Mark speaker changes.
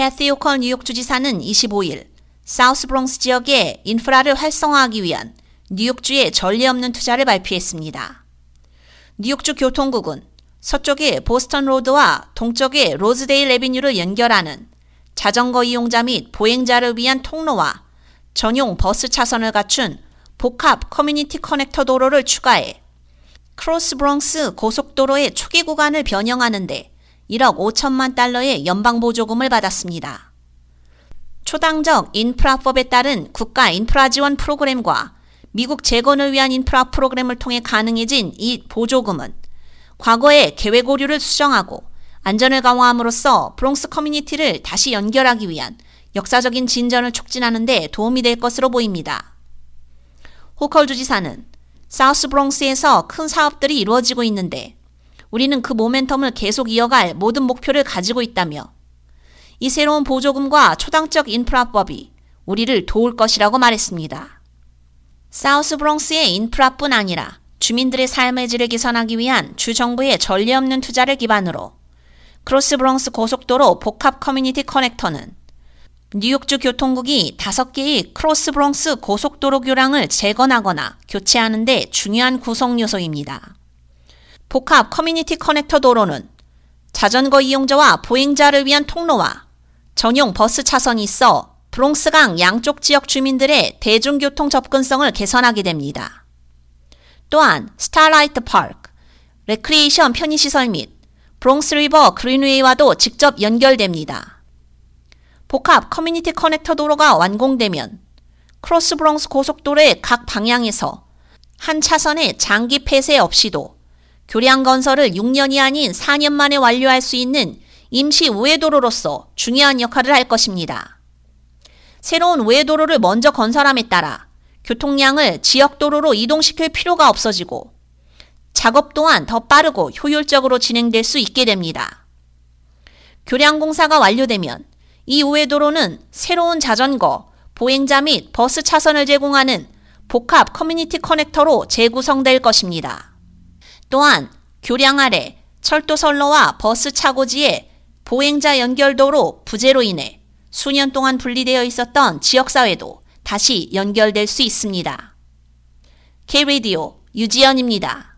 Speaker 1: 캐시 호컬 뉴욕 주지사는 25일 사우스 브롱스 지역의 인프라를 활성화하기 위한 뉴욕주의 전례 없는 투자를 발표했습니다. 뉴욕주 교통국은 서쪽의 보스턴 로드와 동쪽의 로즈데일 애비뉴를 연결하는 자전거 이용자 및 보행자를 위한 통로와 전용 버스 차선을 갖춘 복합 커뮤니티 커넥터 도로를 추가해 크로스 브롱스 고속도로의 초기 구간을 변형하는데 1억 5천만 달러의 연방 보조금을 받았습니다. 초당적 인프라법에 따른 국가 인프라 지원 프로그램과 미국 재건을 위한 인프라 프로그램을 통해 가능해진 이 보조금은 과거의 계획 오류를 수정하고 안전을 강화함으로써 브롱스 커뮤니티를 다시 연결하기 위한 역사적인 진전을 촉진하는 데 도움이 될 것으로 보입니다. 호컬 주지사는 사우스 브롱스에서 큰 사업들이 이루어지고 있는데 우리는 그 모멘텀을 계속 이어갈 모든 목표를 가지고 있다며 이 새로운 보조금과 초당적 인프라법이 우리를 도울 것이라고 말했습니다. 사우스 브롱스의 인프라뿐 아니라 주민들의 삶의 질을 개선하기 위한 주 정부의 전례 없는 투자를 기반으로 크로스 브롱스 고속도로 복합 커뮤니티 커넥터는 뉴욕주 교통국이 다섯 개의 크로스 브롱스 고속도로 교량을 재건하거나 교체하는 데 중요한 구성 요소입니다. 복합 커뮤니티 커넥터 도로는 자전거 이용자와 보행자를 위한 통로와 전용 버스 차선이 있어 브롱스강 양쪽 지역 주민들의 대중교통 접근성을 개선하게 됩니다. 또한 스타라이트 파크, 레크리에이션 편의시설 및 브롱스 리버 그린웨이와도 직접 연결됩니다. 복합 커뮤니티 커넥터 도로가 완공되면 크로스 브롱스 고속도로의 각 방향에서 한 차선의 장기 폐쇄 없이도 교량 건설을 6년이 아닌 4년 만에 완료할 수 있는 임시 우회도로로서 중요한 역할을 할 것입니다. 새로운 우회도로를 먼저 건설함에 따라 교통량을 지역도로로 이동시킬 필요가 없어지고 작업 또한 더 빠르고 효율적으로 진행될 수 있게 됩니다. 교량 공사가 완료되면 이 우회도로는 새로운 자전거, 보행자 및 버스 차선을 제공하는 복합 커뮤니티 커넥터로 재구성될 것입니다. 또한 교량 아래 철도 선로와 버스 차고지에 보행자 연결도로 부재로 인해 수년 동안 분리되어 있었던 지역사회도 다시 연결될 수 있습니다. K-Radio 유지연입니다.